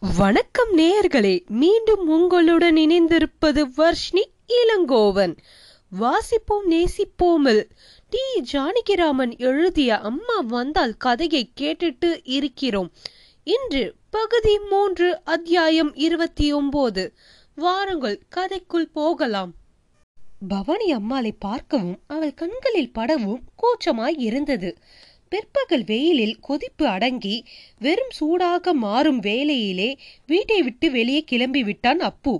வணக்கம் நேயர்களே மீண்டும் உங்களுடன் இணைந்திருப்பது வர்ஷ்ணி இளங்கோவன். வாசிப்போம் நேசிப்போமில். டி. ஜானகிராமன் எழுதிய அம்மா வந்தால் கதையை கேட்டுட்டு இருக்கிறோம். இன்று பகுதி மூன்று அத்தியாயம் இருபத்தி ஒன்பது வாருங்கள் கதைக்குள் போகலாம். பவானி அம்மாளை பார்க்கவும் அவள் கண்களில் படவும் கூச்சமாய் இருந்தது. பிற்பகல் வெயிலில் கொதிப்பு அடங்கி வெறும் சூடாக மாறும் வேலையிலே வீட்டை விட்டு வெளியே கிளம்பி விட்டான் அப்பு.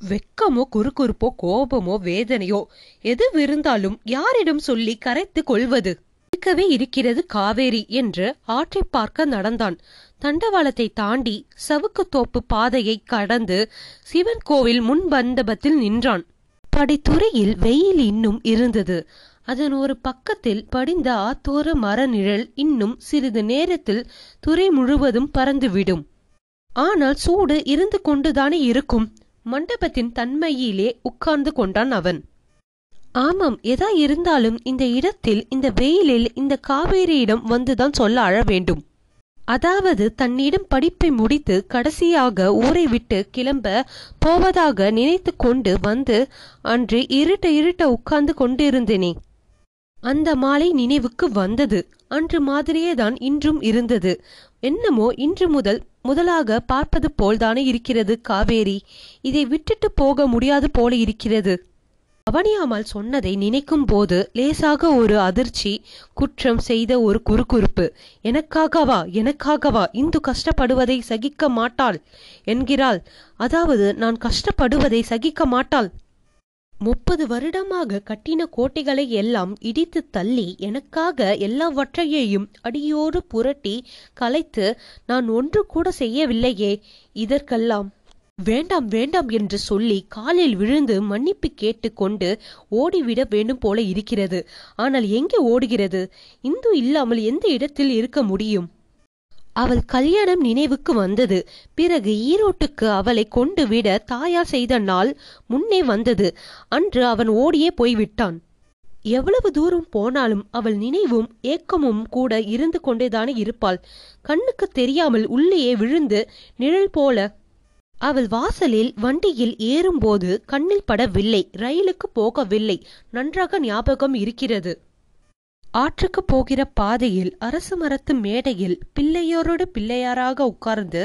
வெக்கமோ குறுகுறுப்போ கோபமோ வேதனையோ எது இருந்தாலும் யாரிடம் சொல்லி கரைத்து கொள்வது? இருக்கவே இருக்கிறது காவேரி என்று ஆற்றை பார்க்க நடந்தான். தண்டவாளத்தை தாண்டி சவுக்குத்தோப்பு பாதையை கடந்து சிவன் கோவில் முன் மண்டபத்தில் நின்றான். படித்துறையில் வெயில் இன்னும் இருந்தது. அதன் ஒரு பக்கத்தில் படிந்த ஆத்தோர மர நிழல் இன்னும் சிறிது நேரத்தில் துறை முழுவதும் பறந்துவிடும். ஆனால் சூடு இருந்து கொண்டுதானே இருக்கும். மண்டபத்தின் தன்மையிலே உட்கார்ந்து கொண்டான் அவன். ஆமாம் எதா இருந்தாலும் இந்த இடத்தில் இந்த வெயிலில் இந்த காவேரியிடம் வந்துதான் சொல்ல அழ வேண்டும். அதாவது தன்னிடம் படிப்பை முடித்து கடைசியாக ஊரை விட்டு கிளம்ப போவதாக நினைத்து கொண்டு வந்து அன்று இருட்ட இருட்ட உட்கார்ந்து கொண்டிருந்தேனே. அந்த மாலை நினைவுக்கு வந்தது. அன்று மாதிரியே தான் இன்றும் இருந்தது. என்னமோ இன்று முதல் முதலாக பார்ப்பது போல்தானே இருக்கிறது காவேரி. இதை விட்டுட்டு போக முடியாது போல இருக்கிறது. அவனியாமல் சொன்னதை நினைக்கும் போது லேசாக ஒரு அதிர்ச்சி குற்றம் செய்த ஒரு குறுகுறுப்பு எனக்காகவா எனக்காகவா இந்து கஷ்டப்படுவதை சகிக்க மாட்டாள்? என்கிறாள். அதாவது நான் கஷ்டப்படுவதை சகிக்க மாட்டாள். முப்பது வருடமாக கட்டின கோட்டைகளை எல்லாம் இடித்து தள்ளி எனக்காக எல்லாவற்றையையும் அடியோடு புரட்டி கலைத்து நான் ஒன்று கூட செய்யவில்லையே. இதற்கெல்லாம் வேண்டாம் வேண்டாம் என்று சொல்லி காலில் விழுந்து மன்னிப்பு கேட்டுக்கொண்டு ஓடிவிட வேண்டும் போல இருக்கிறது. ஆனால் எங்கே ஓடுகிறது? இந்து இல்லாமல் எந்த இடத்தில் இருக்க முடியும்? அவள் கல்யாணம் நினைவுக்கு வந்தது. பிறகு ஈரோட்டுக்கு அவளை கொண்டு விட தாயார் செய்த நாள் முன்னே வந்தது. அன்று அவன் ஓடியே போய்விட்டான். எவ்வளவு தூரம் போனாலும் அவள் நினைவும் ஏக்கமும் கூட இருந்து கொண்டேதானே இருப்பாள். கண்ணுக்கு தெரியாமல் உள்ளேயே விழுந்து நிழல் போல அவள் வாசலில் வண்டியில் ஏறும்போது கண்ணில் படவில்லை. ரயிலுக்கு போகவில்லை. நன்றாக ஞாபகம் இருக்கிறது. ஆற்றுக்கு போகிற பாதையில் அரசு மரத்து மேடையில் பிள்ளையோரோடு பிள்ளையாராக உட்கார்ந்து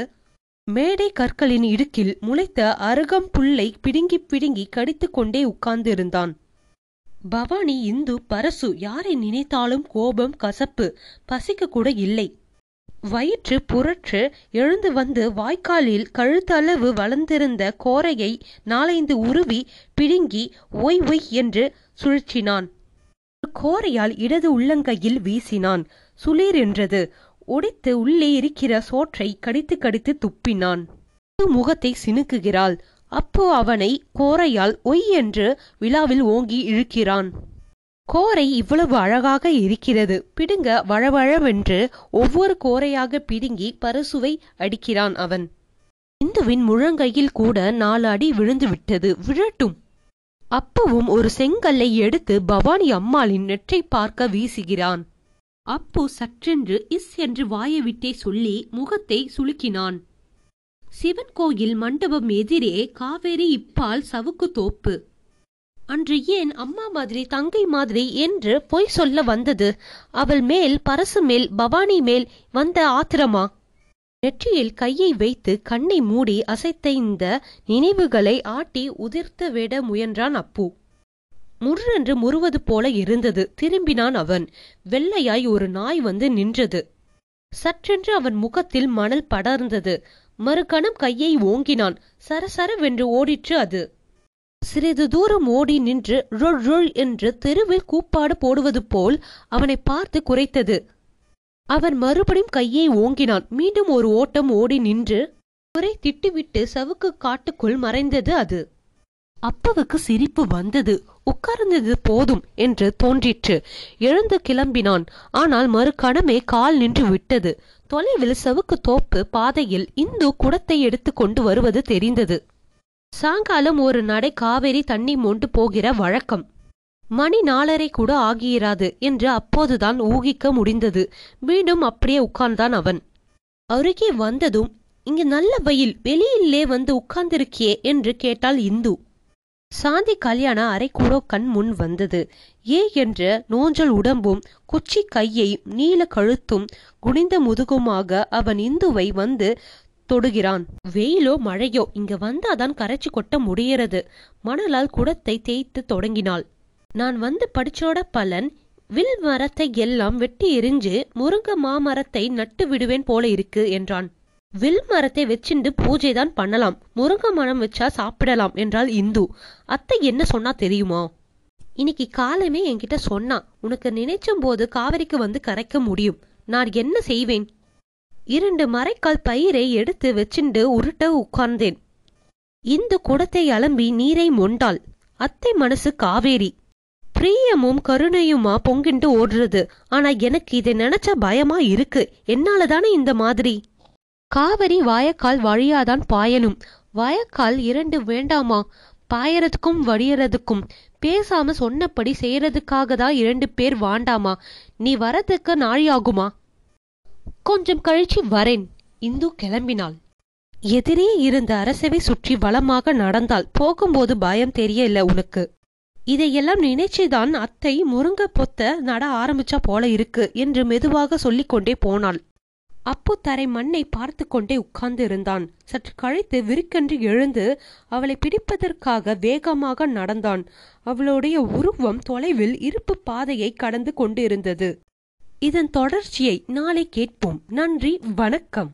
மேடை கற்களின் இடுக்கில் முளைத்த அருகம் புல்லை பிடுங்கி பிடுங்கி கடித்து கொண்டே உட்கார்ந்திருந்தான். பவானி இந்து பரசு யாரை நினைத்தாலும் கோபம் கசப்பு பசிக்கு கூட இல்லை. வயிற்று புரற்று எழுந்து வந்து வாய்க்காலில் கழுத்தளவு வளர்ந்திருந்த கோரையை நாலைந்து உருவி பிடுங்கி ஒய் ஒய் என்று சுழற்றினான். கோரையால் இடது உள்ளங்கையில் வீசினான். சுளீர் என்றது. ஒடித்து உள்ளே இருக்கிற சோற்றை கடித்து கடித்து துப்பினான். முகத்தை சினுக்குகிறாள் அப்போ அவனை கோரையால் ஒய் என்று விழாவில் ஓங்கி இழுக்கிறான். கோரை இவ்வளவு அழகாக இருக்கிறது. பிடுங்க வழவழவென்று ஒவ்வொரு கோரையாக பிடுங்கி பரசுவை அடிக்கிறான் அவன். இந்துவின் முழங்கையில் கூட நாலு அடி விழுந்து விட்டது விழட்டும். அப்புவும் ஒரு செங்கல்லை எடுத்து பவானி அம்மாளின் நெற்றை பார்க்க வீசுகிறான். அப்பு சற்றென்று இஸ் என்று வாயை விட்டே சொல்லி முகத்தை சுளுக்கினான். சிவன் கோயில் மண்டபம் எதிரே காவேரி இப்பால் சவுக்கு தோப்பு. அன்று ஏன் அம்மா மாதிரி தங்கை மாதிரி என்று பொய் சொல்ல வந்தது? அவள் மேல் பரசு மேல் பவானி மேல் வந்த ஆத்திரமா? நெற்றியில் கையை வைத்து கண்ணை மூடி அசைத்த இந்த நினைவுகளை ஆட்டி உதிர்த்து விட முயன்றான் அப்பு. முர்ரென்று முறுவது போல இருந்தது. திரும்பினான் அவன். வெள்ளையாய் ஒரு நாய் வந்து நின்றது. சற்றென்று அவன் முகத்தில் மணல் படர்ந்தது. மறுகணம் கையை ஓங்கினான். சரசரவென்று ஓடிற்று அது. சிறிது தூரம் ஓடி நின்று ரொள் ரொள் என்று தெருவில் கூப்பாடு போடுவது போல் அவனை பார்த்து குறைத்தது. அவன் மறுபடியும் கையை ஓங்கினான். மீண்டும் ஒரு ஓட்டம் ஓடி நின்று குறை திட்டுவிட்டு சவுக்கு காட்டுக்குள் மறைந்தது அது. அப்பவுக்கு சிரிப்பு வந்தது. உட்கார்ந்தது போதும் என்று தோன்றிற்று. எழுந்து கிளம்பினான். ஆனால் மறுகணமே கால் நின்று விட்டது. தொலைவில் சவுக்கு தோப்பு பாதையில் இந்து குடத்தை எடுத்து கொண்டு வருவது தெரிந்தது. சாயங்காலம் ஒரு நடை காவேரி தண்ணி மொண்டு போகிற வழக்கம். மணி நாலரை கூட ஆகியிராது என்று அப்போதுதான் ஊகிக்க முடிந்தது. மீண்டும் அப்படியே உட்கார்ந்தான் அவன். அருகே வந்ததும் இங்கு நல்ல வெயில் வெளியிலே வந்து உட்கார்ந்திருக்கியே என்று கேட்டாள் இந்து. சாந்தி கல்யாண அரைக்கூடோ கண் முன் வந்தது. ஏ என்ற நோஞ்சல் உடம்பும் குச்சி கையை நீல கழுத்தும் குனிந்த முதுகுமாக அவன் இந்துவை வந்து தொடுகிறான். வெயிலோ மழையோ இங்க வந்தாதான் கரைச்சு கொட்ட முடியறது மணலால் குடத்தை தேய்த்து தொடங்கினாள். நான் வந்து படிச்சோட பலன் வில் மரத்தை எல்லாம் வெட்டி எரிஞ்சு முருங்க மாமரத்தை நட்டு விடுவேன் போல இருக்கு என்றான். வில் மரத்தை வச்சிண்டு பூஜை தான் பண்ணலாம். முருங்க மரம் வச்சா சாப்பிடலாம் என்றால் இந்து. அத்தை என்ன சொன்னா தெரியுமா? இன்னைக்கு காலமே என்கிட்ட சொன்னா உனக்கு நினைச்சும் போது காவிரிக்கு வந்து கரைக்க முடியும். நான் என்ன செய்வேன்? இரண்டு மரைக்கால் பயிரை எடுத்து வச்சிண்டு உருட்ட உட்கார்ந்தேன். இந்த குடத்தை அலம்பி நீரை மொண்டாள். அத்தை மனசு காவேரி. பிரியமும் கருணையுமா பொங்கிண்டு ஓடுறது? ஆனா எனக்கு இதை நினைச்சா பயமா இருக்கு. என்னாலதானே இந்த மாதிரி? காவிரி வாயக்கால் வழியாதான் பாயணும். வாயக்கால் இரண்டு வேண்டாமா? பாயறதுக்கும் வடியறதுக்கும். பேசாம சொன்னபடி செய்யறதுக்காக தான் இரண்டு பேர் வாண்டாமா? நீ வரதுக்கு நாழியாகுமா? கொஞ்சம் கழிச்சு வரேன். இந்து கிளம்பினாள். எதிரே இருந்த அரசவை சுற்றி வளமாக நடந்தாள் போகும்போது பயம் தெரியல உனக்கு. இதையெல்லாம் நினைச்சுதான் அத்தை முருங்க பொத்த நட ஆரம்பிச்சா போல இருக்கு என்று மெதுவாக சொல்லிக்கொண்டே போனாள். அப்பு தரை மண்ணை பார்த்து கொண்டே உட்கார்ந்து இருந்தான். சற்று கழித்து விருக்கென்று எழுந்து அவளை பிடிப்பதற்காக வேகமாக நடந்தான். அவளுடைய உருவம் தொலைவில் இருப்பு பாதையை கடந்து கொண்டிருந்தது. இதன் தொடர்ச்சியை நாளை கேட்போம். நன்றி வணக்கம்.